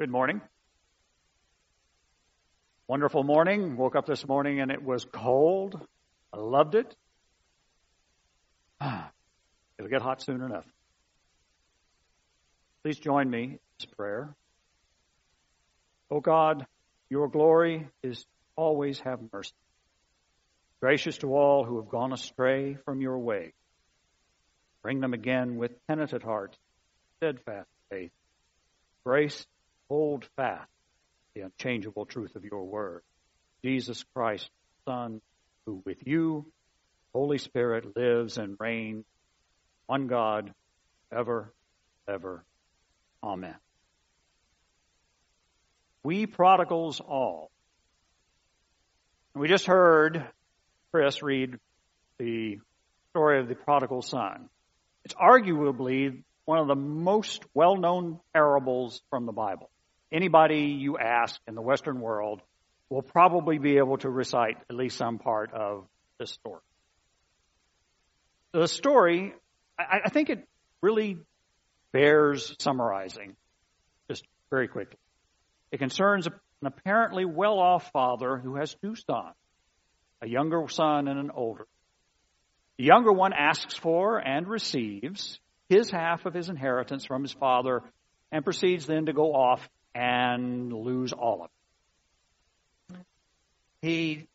Good morning. Wonderful morning. Woke up this morning and it was cold. I loved it. It'll get hot soon enough. Please join me in this prayer. O God, your glory is always have mercy. Gracious to all who have gone astray from your way. Bring them again with penitent hearts, steadfast faith. Grace, hold fast the unchangeable truth of your word. Jesus Christ, Son, who with you, Holy Spirit, lives and reigns, one God, ever, ever. Amen. We prodigals all. We just heard Chris read the story of the prodigal son. It's arguably one of the most well-known parables from the Bible. Anybody you ask in the Western world will probably be able to recite at least some part of this story. The story, I, I think it really bears summarizing just very quickly. It concerns an apparently well-off father who has two sons, a younger son and an older. The younger one asks for and receives his half of his inheritance from his father and proceeds then to go off and lose all of it. He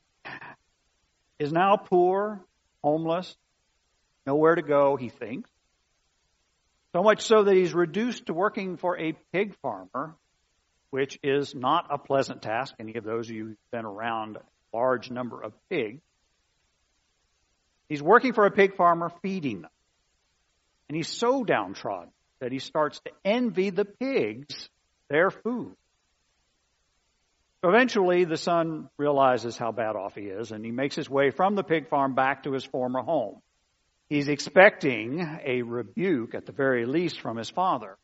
is now poor, homeless, nowhere to go, he thinks. So much so that he's reduced to working for a pig farmer, which is not a pleasant task. Any of those of you who've been around a large number of pigs. He's working for a pig farmer, feeding them. And he's so downtrodden that he starts to envy the pigs their food. Eventually, the son realizes how bad off he is, and he makes his way from the pig farm back to his former home. He's expecting a rebuke, at the very least, from his father.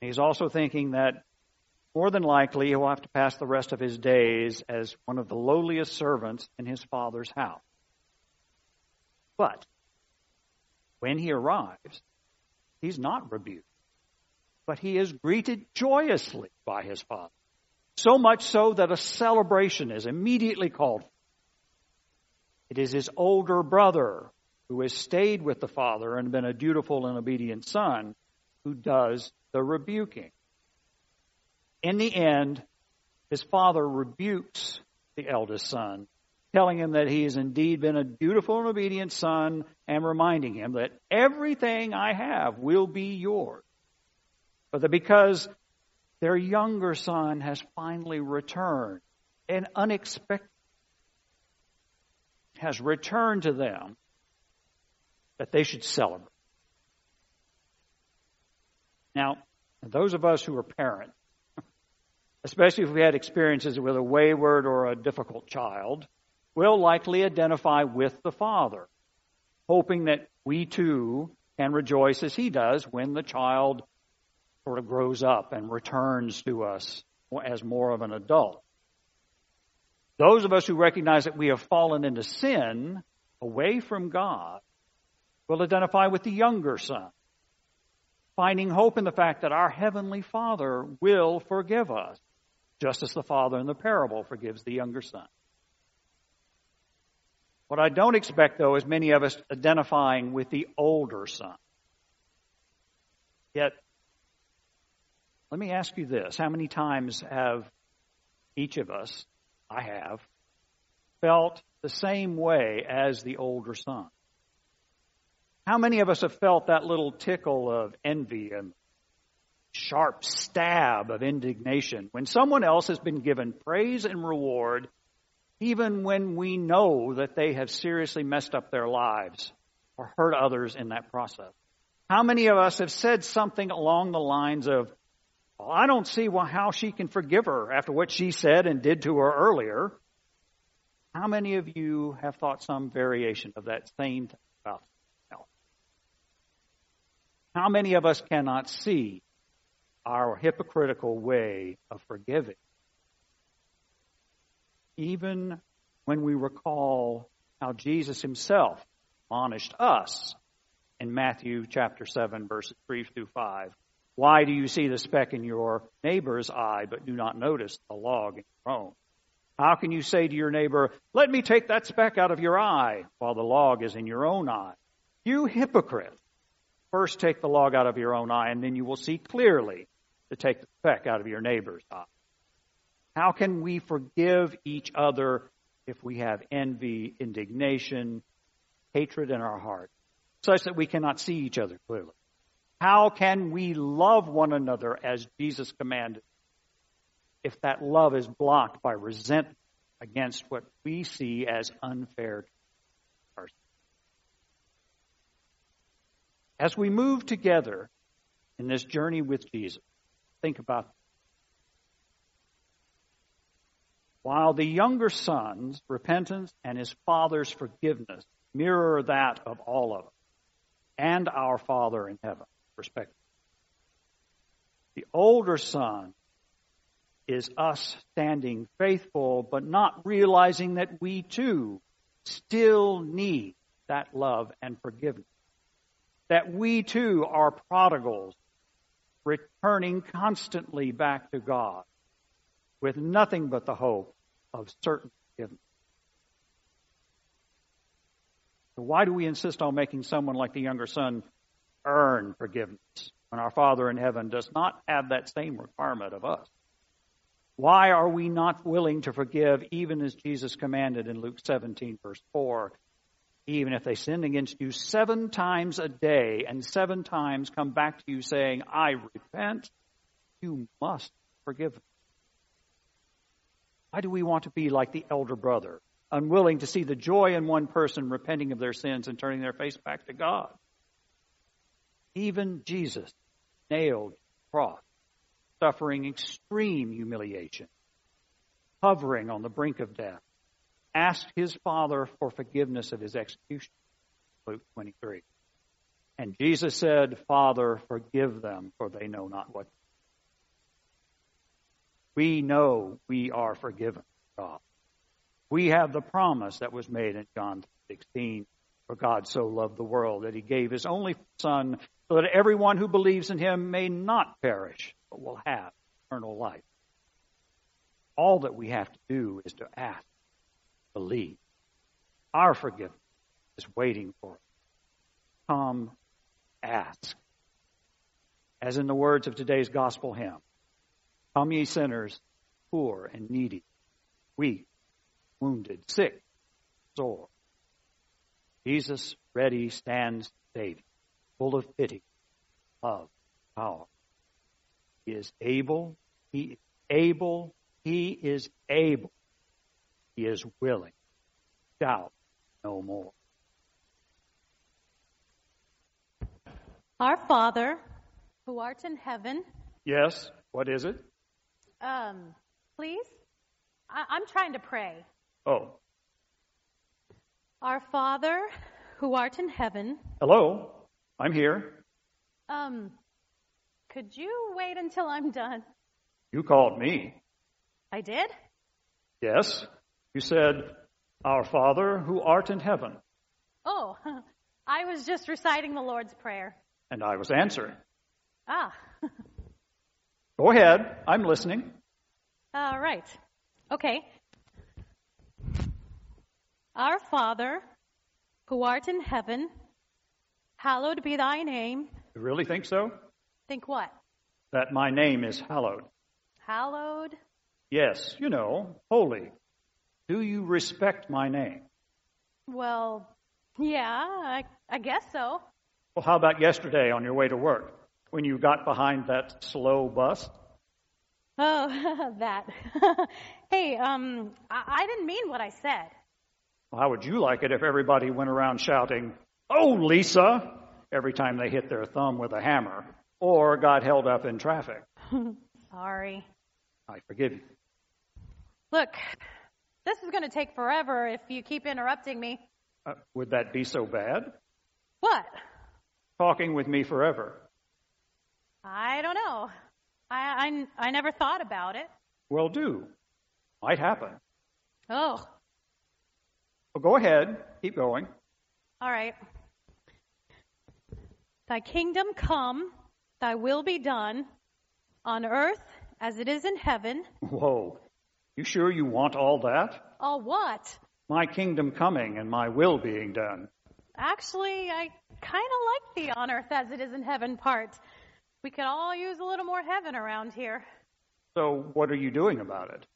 He's also thinking that more than likely he'll have to pass the rest of his days as one of the lowliest servants in his father's house. But when he arrives, he's not rebuked, but he is greeted joyously by his father. So much so that a celebration is immediately called. It is his older brother who has stayed with the father and been a dutiful and obedient son, who does the rebuking. In the end, his father rebukes the eldest son, telling him that he has indeed been a dutiful and obedient son and reminding him that everything I have will be yours. But because their younger son has finally returned and unexpected has returned to them, that they should celebrate. Now, those of us who are parents, especially if we had experiences with a wayward or a difficult child, will likely identify with the father, hoping that we too can rejoice as he does when the child sort of grows up and returns to us as more of an adult. Those of us who recognize that we have fallen into sin away from God will identify with the younger son, finding hope in the fact that our Heavenly Father will forgive us, just as the father in the parable forgives the younger son. What I don't expect, though, is many of us identifying with the older son. Yet, let me ask you this. How many times have each of us, I have, felt the same way as the older son? How many of us have felt that little tickle of envy and sharp stab of indignation when someone else has been given praise and reward, even when we know that they have seriously messed up their lives or hurt others in that process? How many of us have said something along the lines of, well, I don't see how she can forgive her after what she said and did to her earlier. How many of you have thought some variation of that same thing about how many of us cannot see our hypocritical way of forgiving? Even when we recall how Jesus himself admonished us in Matthew chapter 7 verses 3 through 5 Why do you see the speck in your neighbor's eye, but do not notice the log in your own? How can you say to your neighbor, Let me take that speck out of your eye, while the log is in your own eye? You hypocrite! First take the log out of your own eye, and then you will see clearly to take the speck out of your neighbor's eye. How can we forgive each other if we have envy, indignation, hatred in our heart, such that we cannot see each other clearly? How can we love one another as Jesus commanded if that love is blocked by resentment against what we see as unfair As we move together in this journey with Jesus, think about while the younger son's repentance and his father's forgiveness mirror that of all of us and our Father in heaven perspective. The older son is us standing faithful, but not realizing that we too still need that love and forgiveness. That we too are prodigals, returning constantly back to God with nothing but the hope of certain forgiveness. So why do we insist on making someone like the younger son earn forgiveness when our Father in heaven does not have that same requirement of us? Why are we not willing to forgive even as Jesus commanded in Luke 17 verse 4? Even if they sin against you seven times a day and seven times come back to you saying, I repent, you must forgive them. Why do we want to be like the elder brother, unwilling to see the joy in one person repenting of their sins and turning their face back to God? Even Jesus nailed cross, suffering extreme humiliation, hovering on the brink of death, asked his Father for forgiveness of his execution. Luke 23. And Jesus said, Father, forgive them, for they know not what. We know we are forgiven, God. We have the promise that was made in John 16. For God so loved the world that he gave his only Son so that everyone who believes in him may not perish, but will have eternal life. All that we have to do is to ask, believe. Our forgiveness is waiting for us. Come, ask. As in the words of today's gospel hymn, Come ye sinners, poor and needy, weak, wounded, sick, sore. Jesus ready stands Savior full of pity, love, power. He is able, he is able, he is able, he is willing. Doubt no more. Our Father, who art in heaven. Yes, what is it? Um, please? I- am trying to pray. Oh. Our Father, who art in heaven. Hello. I'm here. Um, could you wait until I'm done? You called me. I did? Yes. You said, Our Father who art in heaven. Oh, I was just reciting the Lord's Prayer. And I was answering. Ah. Go ahead. I'm listening. All right. Okay. Our Father who art in heaven Hallowed be thy name. You really think so? Think what? That my name is hallowed. Hallowed? Yes, you know, holy. Do you respect my name? Well, yeah, I, I guess so. Well, how about yesterday on your way to work when you got behind that slow bus? Oh, that. hey, um, I, I didn't mean what I said. Well, how would you like it if everybody went around shouting, Oh, Lisa, every time they hit their thumb with a hammer or got held up in traffic. Sorry. I forgive you. Look, this is going to take forever if you keep interrupting me. Uh, would that be so bad? What? Talking with me forever. I don't know. I, I, I never thought about it. Well, do. Might happen. Oh. Well, go ahead. Keep going. All right. Thy kingdom come, Thy will be done on earth as it is in heaven. Whoa. You sure you want all that? All what? My kingdom coming and my will being done. Actually, I kind of like the on earth as it is in heaven part. We could all use a little more heaven around here. So what are you doing about it?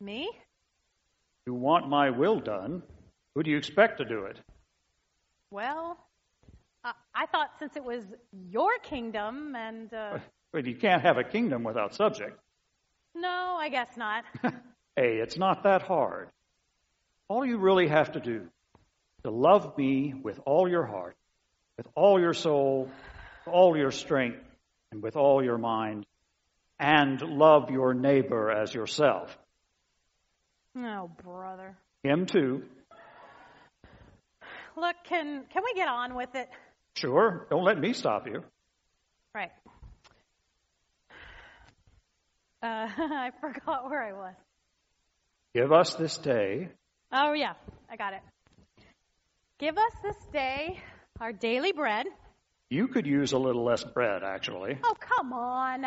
Me? You want my will done. Who do you expect to do it? Well, I, I thought since it was your kingdom and. Uh, but you can't have a kingdom without subject. No, I guess not. hey, it's not that hard. All you really have to do is to love me with all your heart, with all your soul, all your strength, and with all your mind, and love your neighbor as yourself. Oh, brother. Him too. Look, can can we get on with it? Sure. Don't let me stop you. Right. Uh, I forgot where I was. Give us this day. Oh, yeah, I got it. Give us this day our daily bread. You could use a little less bread, actually. Oh, come on.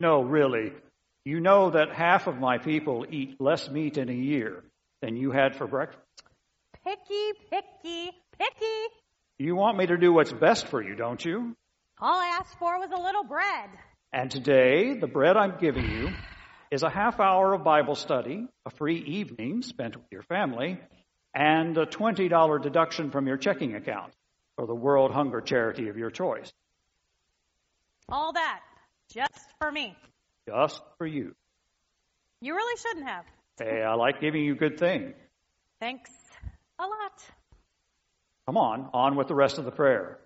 No, really. You know that half of my people eat less meat in a year than you had for breakfast. Picky, picky, picky. You want me to do what's best for you, don't you? All I asked for was a little bread. And today, the bread I'm giving you is a half hour of Bible study, a free evening spent with your family, and a $20 deduction from your checking account for the World Hunger Charity of your choice. All that just for me. Just for you. You really shouldn't have. Hey, I like giving you good things. Thanks a lot. Come on, on with the rest of the prayer.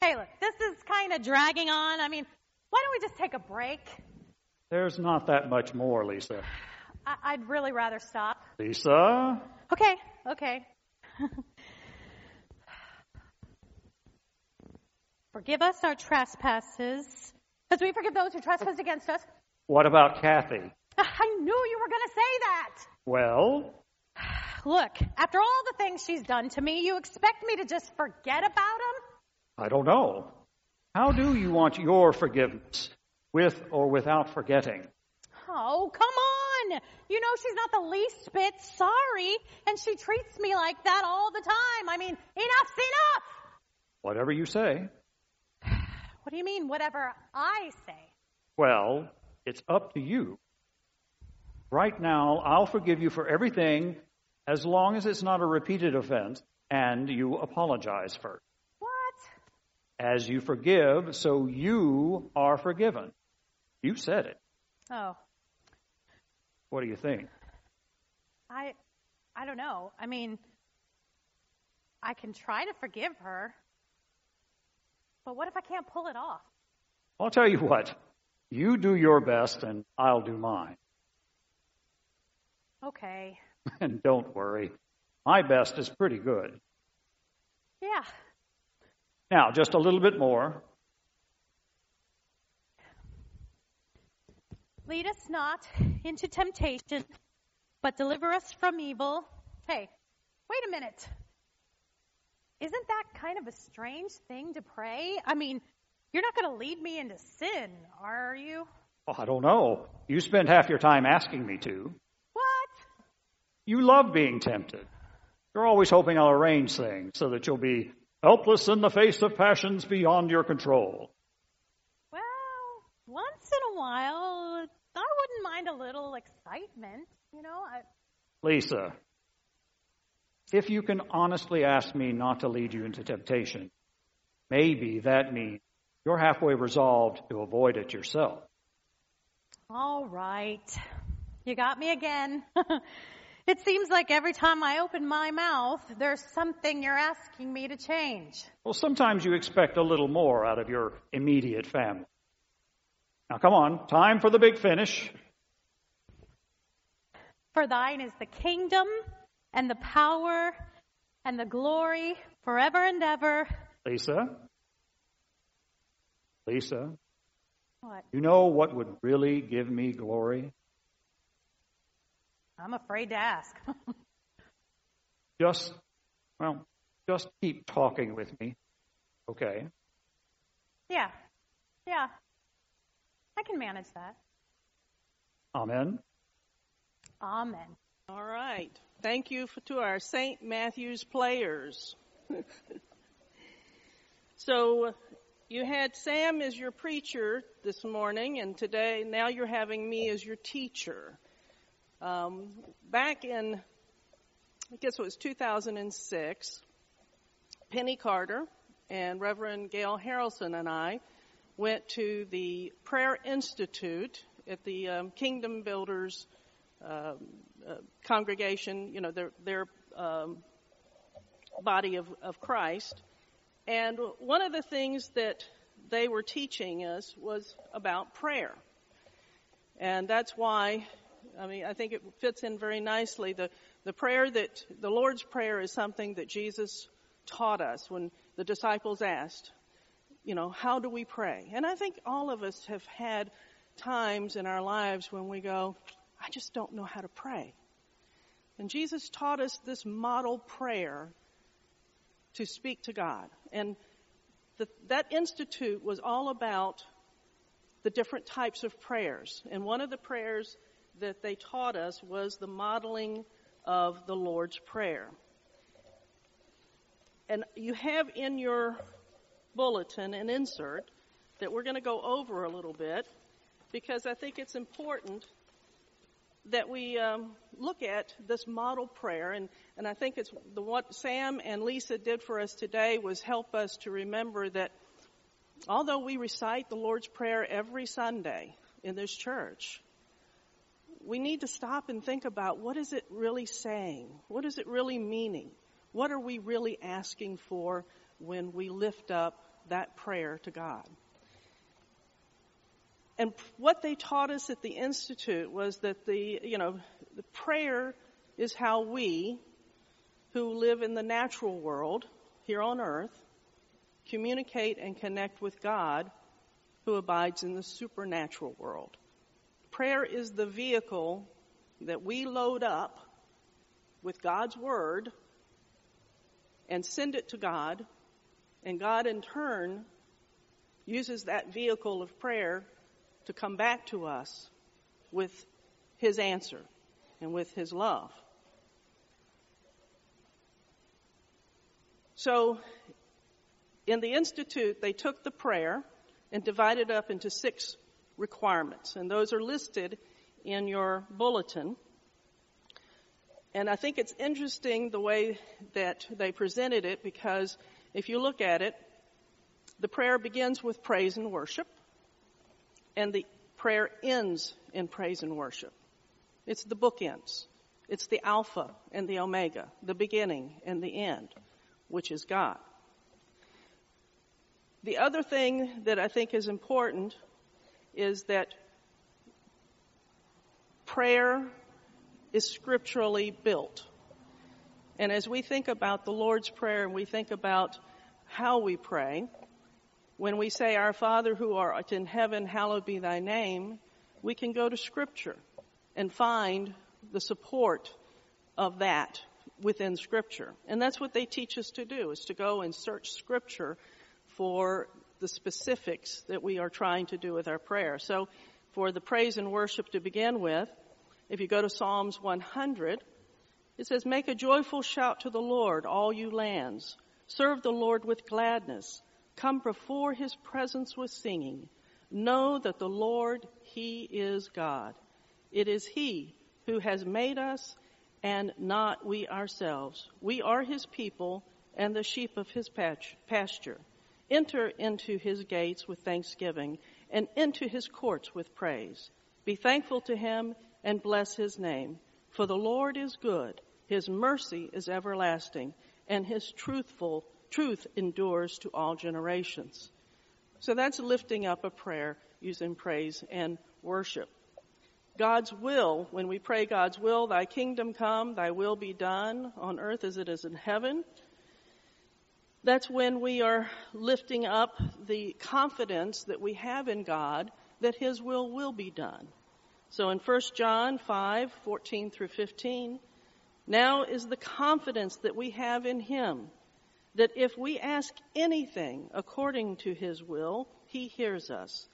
Hey, look, this is kind of dragging on. I mean, why don't we just take a break? There's not that much more, Lisa. I- would really rather stop. Lisa? Okay, okay. Forgive us our trespasses, as we forgive those who trespass against us. What about Kathy? I knew you were going to say that. Well? Look, after all the things she's done to me, you expect me to just forget about them? I don't know. How do you want your forgiveness? With or without forgetting? Oh, come on! You know she's not the least bit sorry, and she treats me like that all the time. I mean, enough's enough! Whatever you say. What do you mean, whatever I say? Well, it's up to you. Right now, I'll forgive you for everything as long as it's not a repeated offense and you apologize first. What? As you forgive, so you are forgiven. You said it. Oh. What do you think? I I don't know. I mean, I can try to forgive her. But what if I can't pull it off? I'll tell you what. You do your best and I'll do mine. Okay. and don't worry. My best is pretty good. Yeah. Now, just a little bit more. Lead us not into temptation, but deliver us from evil. Hey, wait a minute. Isn't that kind of a strange thing to pray? I mean, you're not going to lead me into sin, are you? Oh, I don't know. You spend half your time asking me to. You love being tempted. You're always hoping I'll arrange things so that you'll be helpless in the face of passions beyond your control. Well, once in a while, I wouldn't mind a little excitement, you know. I... Lisa, if you can honestly ask me not to lead you into temptation, maybe that means you're halfway resolved to avoid it yourself. All right. You got me again. it seems like every time I open my mouth, there's something you're asking me to change. Well, sometimes you expect a little more out of your immediate family. Now, come on, time for the big finish. For thine is the kingdom and the power and the glory forever and ever. Lisa? Lisa? What? You know what would really give me glory? I'm afraid to ask. just, well, just keep talking with me. Okay. Yeah. Yeah. I can manage that. Amen. Amen. All right. Thank you for, to our St. Matthew's players. so uh, you had Sam as your preacher this morning, and today, now you're having me as your teacher. Um, back in, I guess it was 2006, Penny Carter and Reverend Gail Harrelson and I went to the Prayer Institute at the um, Kingdom Builders um, uh, congregation, you know, their, their um, body of, of Christ. And one of the things that they were teaching us was about prayer. And that's why, I mean, I think it fits in very nicely. The, the prayer that, the Lord's Prayer is something that Jesus taught us when the disciples asked, you know, how do we pray? And I think all of us have had times in our lives when we go, I just don't know how to pray. And Jesus taught us this model prayer to speak to God. And the, that institute was all about the different types of prayers. And one of the prayers that they taught us was the modeling of the Lord's Prayer. And you have in your bulletin an insert that we're going to go over a little bit because I think it's important that we um, look at this model prayer, and, and I think it's the what Sam and Lisa did for us today was help us to remember that although we recite the Lord's Prayer every Sunday in this church, we need to stop and think about what is it really saying? What is it really meaning? What are we really asking for when we lift up that prayer to God? And what they taught us at the Institute was that the, you know, the prayer is how we, who live in the natural world here on earth, communicate and connect with God who abides in the supernatural world. Prayer is the vehicle that we load up with God's Word and send it to God, and God in turn uses that vehicle of prayer to come back to us with His answer and with His love. So, in the Institute, they took the prayer and divided up into six requirements, and those are listed in your bulletin. And I think it's interesting the way that they presented it because if you look at it, the prayer begins with praise and worship and the prayer ends in praise and worship. It's the bookends. It's the Alpha and the Omega, the beginning and the end, which is God. The other thing that I think is important is that prayer is scripturally built. And as we think about the Lord's Prayer and we think about how we pray, when we say, Our Father who art in heaven, hallowed be thy name, we can go to Scripture and find the support of that within Scripture. And that's what they teach us to do, is to go and search Scripture for the specifics that we are trying to do with our prayer. So for the praise and worship to begin with, if you go to Psalms 100, it says, Make a joyful shout to the Lord, all you lands. Serve the Lord with gladness. Come before his presence with singing. Know that the Lord, he is God. It is he who has made us and not we ourselves. We are his people and the sheep of his pasture. Enter into his gates with thanksgiving and into his courts with praise. Be thankful to him and bless his name. For the Lord is good. His mercy is everlasting and his truthful truth endures to all generations. So that's lifting up a prayer using praise and worship. God's will, when we pray God's will, thy kingdom come, thy will be done on earth as it is in heaven. That's when we are lifting up the confidence that we have in God that his will will be done. So in 1 John 5, 14 through 15, now is the confidence that we have in him that if we ask anything according to his will, he hears us.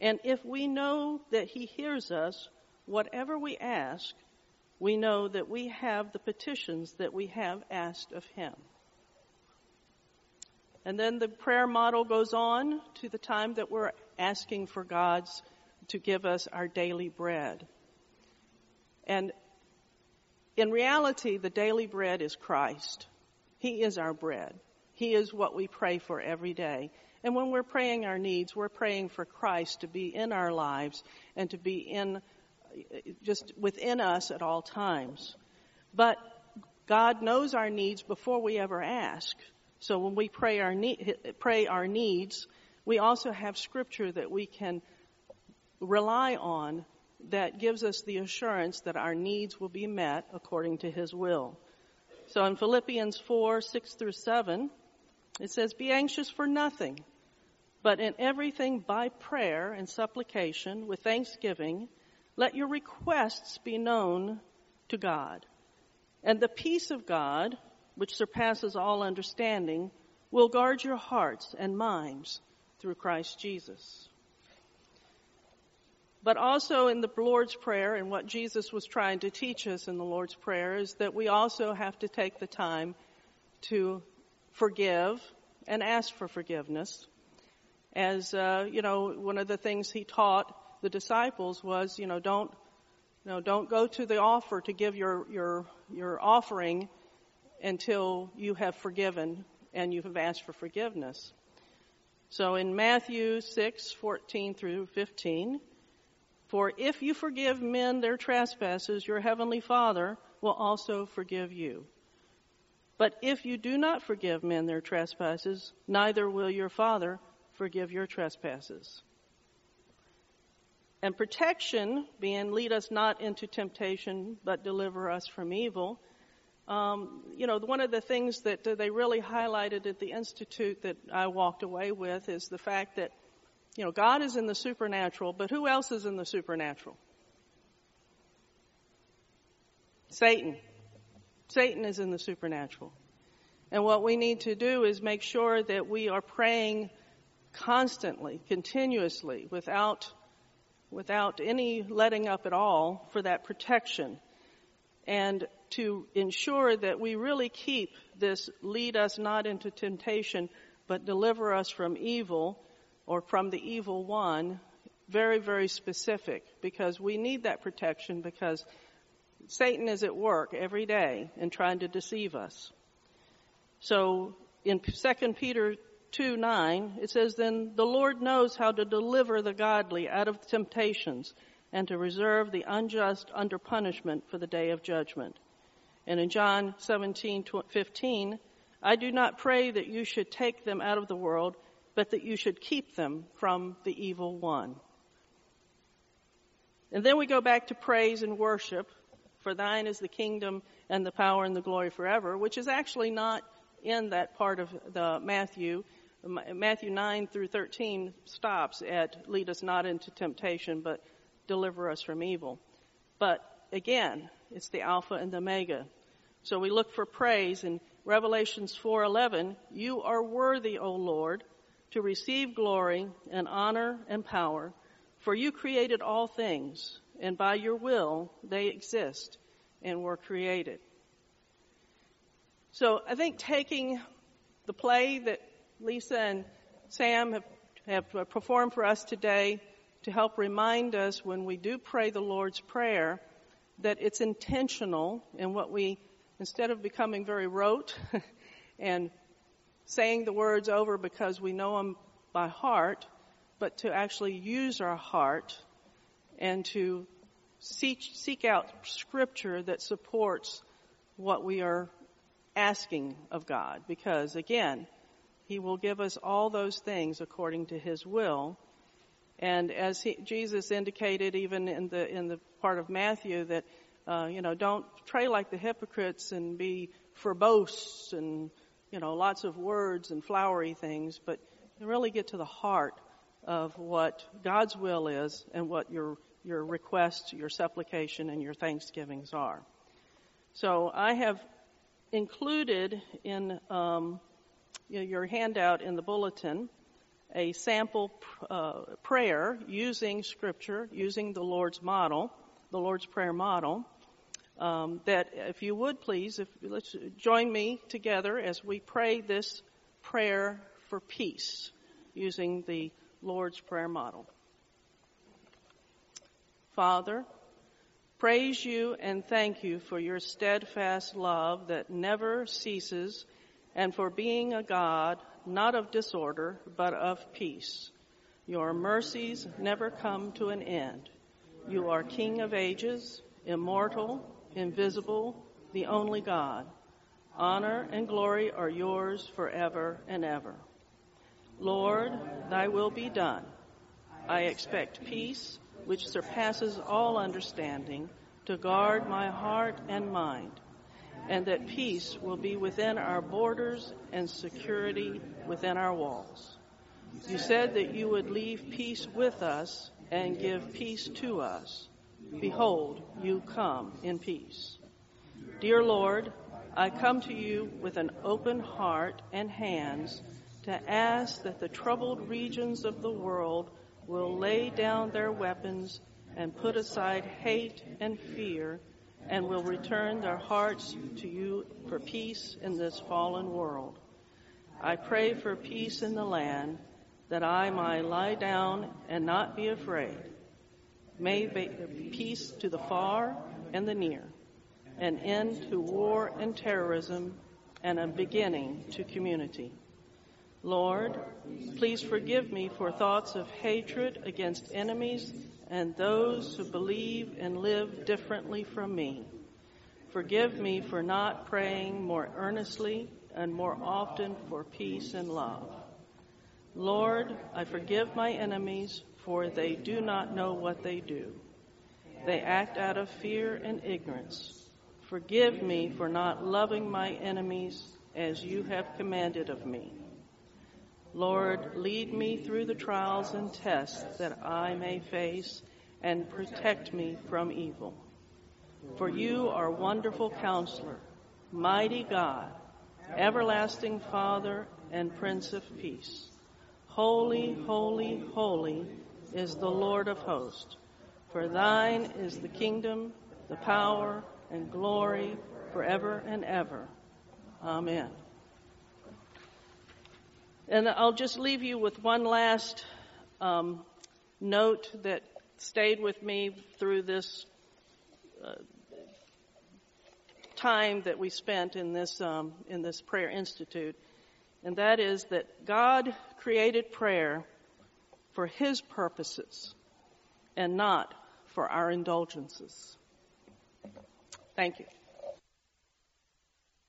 And if we know that he hears us, whatever we ask, we know that we have the petitions that we have asked of him. And then the prayer model goes on to the time that we're asking for God's to give us our daily bread. And in reality, the daily bread is Christ. He is our bread. He is what we pray for every day. And when we're praying our needs, we're praying for Christ to be in our lives and to be in just within us at all times. But God knows our needs before we ever ask. So when we pray our pray our needs, we also have scripture that we can rely on that gives us the assurance that our needs will be met according to his will. So in Philippians 4, 6 through 7, it says, Be anxious for nothing, but in everything by prayer and supplication with thanksgiving, let your requests be known to God. And the peace of God, which surpasses all understanding, will guard your hearts and minds through Christ Jesus. But also in the Lord's Prayer, and what Jesus was trying to teach us in the Lord's Prayer, is that we also have to take the time to forgive and ask for forgiveness. As, uh, you know, one of the things he taught the disciples was, you know, don't, know, don't go to the offer to give your, your, your offering until you have forgiven and you have asked for forgiveness. So in Matthew 6, 14 through 15, for if you forgive men their trespasses, your heavenly Father will also forgive you. But if you do not forgive men their trespasses, neither will your Father forgive your trespasses. And protection, being lead us not into temptation, but deliver us from evil. Um, you know, one of the things that they really highlighted at the Institute that I walked away with is the fact that, you know, God is in the supernatural, but who else is in the supernatural? Satan. Satan is in the supernatural. And what we need to do is make sure that we are praying constantly, continuously, without without any letting up at all for that protection and to ensure that we really keep this lead us not into temptation but deliver us from evil or from the evil one very very specific because we need that protection because Satan is at work every day in trying to deceive us. So in 2 Peter 2 9, it says, Then the Lord knows how to deliver the godly out of temptations and to reserve the unjust under punishment for the day of judgment. And in John 17 15, I do not pray that you should take them out of the world, but that you should keep them from the evil one. And then we go back to praise and worship, for thine is the kingdom and the power and the glory forever, which is actually not in that part of the Matthew. Matthew 9 through 13 stops at lead us not into temptation, but deliver us from evil. But again, it's the Alpha and the Omega. So we look for praise in Revelations 4:11, "You are worthy, O Lord, to receive glory and honor and power, for you created all things, and by your will they exist and were created." So I think taking the play that Lisa and Sam have, have performed for us today to help remind us when we do pray the Lord's Prayer that it's intentional in what we, instead of becoming very rote and saying the words over because we know them by heart, but to actually use our heart and to seek, seek out scripture that supports what we are asking of God. Because again, he will give us all those things according to His will. And as he, Jesus indicated, even in the in the part of Matthew, that uh, you know, don't pray like the hypocrites and be verbose and you know, lots of words and flowery things, but really get to the heart of what God's will is and what your your requests, your supplication, and your thanksgivings are. So I have included in um, your handout in the bulletin a sample uh, prayer using Scripture, using the Lord's model, the Lord's Prayer model. Um, that if you would please, if let's join me together as we pray this prayer for peace using the Lord's Prayer model. Father, praise you and thank you for your steadfast love that never ceases and for being a God not of disorder, but of peace. Your mercies never come to an end. You are King of ages, immortal, invisible, the only God. Honor and glory are yours forever and ever. Lord, thy will be done. I expect peace, which surpasses all understanding, to guard my heart and mind and that peace will be within our borders and security within our walls. You said that you would leave peace with us and give peace to us. Behold, you come in peace. Dear Lord, I come to you with an open heart and hands to ask that the troubled regions of the world will lay down their weapons and put aside hate and fear and will return their hearts to you for peace in this fallen world. I pray for peace in the land that I may lie down and not be afraid. May be peace to the far and the near, an end to war and terrorism, and a beginning to community. Lord, please forgive me for thoughts of hatred against enemies and those who believe and live differently from me. Forgive me for not praying more earnestly and more often for peace and love. Lord, I forgive my enemies, for they do not know what they do. They act out of fear and ignorance. Forgive me for not loving my enemies as you have commanded of me. Lord, lead me through the trials and tests that I may face and protect me from evil. For you are wonderful counselor, mighty God, everlasting Father, and Prince of Peace. Holy, holy, holy is the Lord of hosts. For thine is the kingdom, the power, and glory forever and ever. Amen. And I'll just leave you with one last um, note that stayed with me through this uh, time that we spent in this um, in this prayer institute, and that is that God created prayer for His purposes and not for our indulgences. Thank you.